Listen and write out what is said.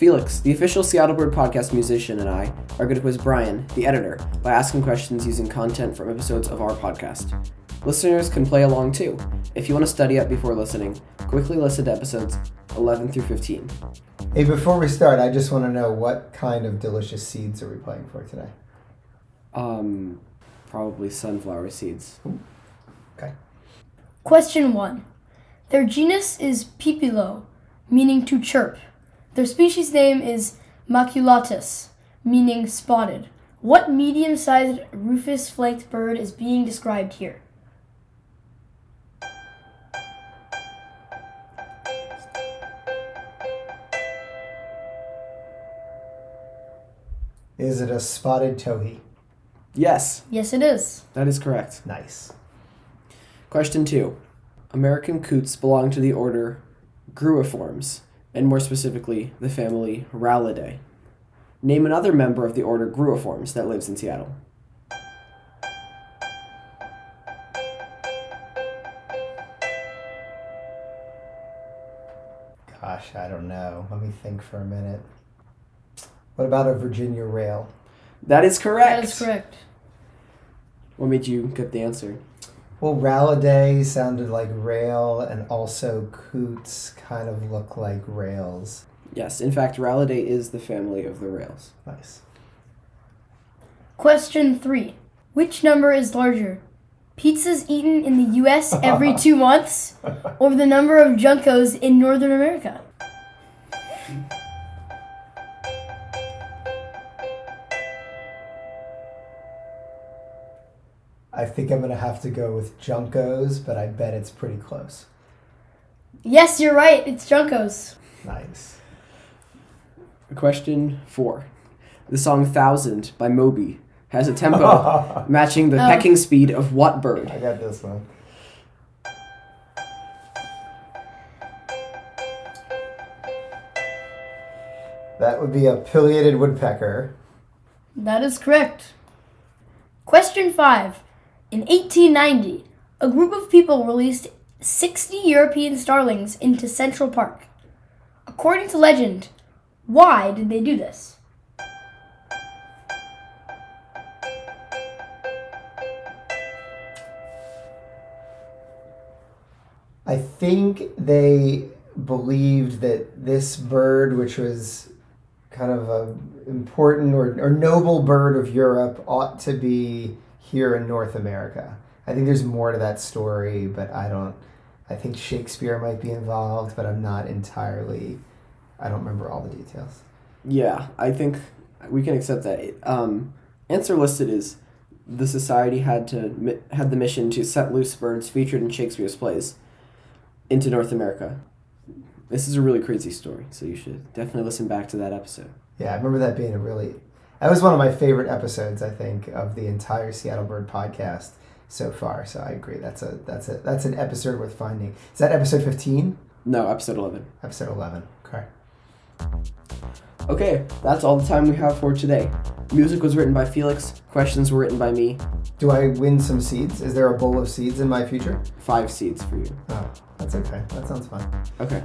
Felix, the official Seattle Bird podcast musician, and I are going to quiz Brian, the editor, by asking questions using content from episodes of our podcast. Listeners can play along too. If you want to study up before listening, quickly listen to episodes 11 through 15. Hey, before we start, I just want to know what kind of delicious seeds are we playing for today? Um, probably sunflower seeds. Okay. Question 1. Their genus is Pipilo, meaning to chirp. Their species name is Maculatus, meaning spotted. What medium sized rufous flaked bird is being described here? Is it a spotted towhee? Yes, Yes, it is. that is correct. Nice. Question 2. American coots belong to the order Gruiformes, and more specifically, the family Rallidae. Name another member of the order Gruiformes that lives in Seattle. Gosh, I don't know. Let me think for a minute. What about a Virginia rail? That is correct. That is correct. What made you get the answer? Well, Rallidae sounded like rail, and also coots kind of look like rails. Yes, in fact, Rallidae is the family of the rails. Nice. Question 3. Which number is larger? Pizzas eaten in the US every two months, or the number of Juncos in Northern America? I think I'm going to have to go with Juncos, but I bet it's pretty close. Yes, you're right. It's Juncos. Nice. Question 4. The song Thousand by Moby has a tempo matching the Oh. pecking speed of what bird? I got this one. That would be a pileated woodpecker. That is correct. Question 5. In 1890, a group of people released 60 European starlings into Central Park. According to legend, why did they do this? I think they believed that this bird, which was kind of a important or, or noble bird of Europe, ought to be here in North America. I think there's more to that story, but I don't. I think Shakespeare might be involved, but I'm not entirely. I don't remember all the details. Yeah, I think we can accept that. Um, answer listed is the society had to had the mission to set loose birds featured in Shakespeare's plays into North America. This is a really crazy story, so you should definitely listen back to that episode. Yeah, I remember that being a really. That was one of my favorite episodes, I think, of the entire Seattle Bird podcast so far. So I agree. That's a that's a that's an episode worth finding. Is that episode fifteen? No, episode 11. Episode eleven. Okay. Okay, that's all the time we have for today. Music was written by Felix, questions were written by me. Do I win some seeds? Is there a bowl of seeds in my future? Five seeds for you. Oh, that's okay. That sounds fun. Okay.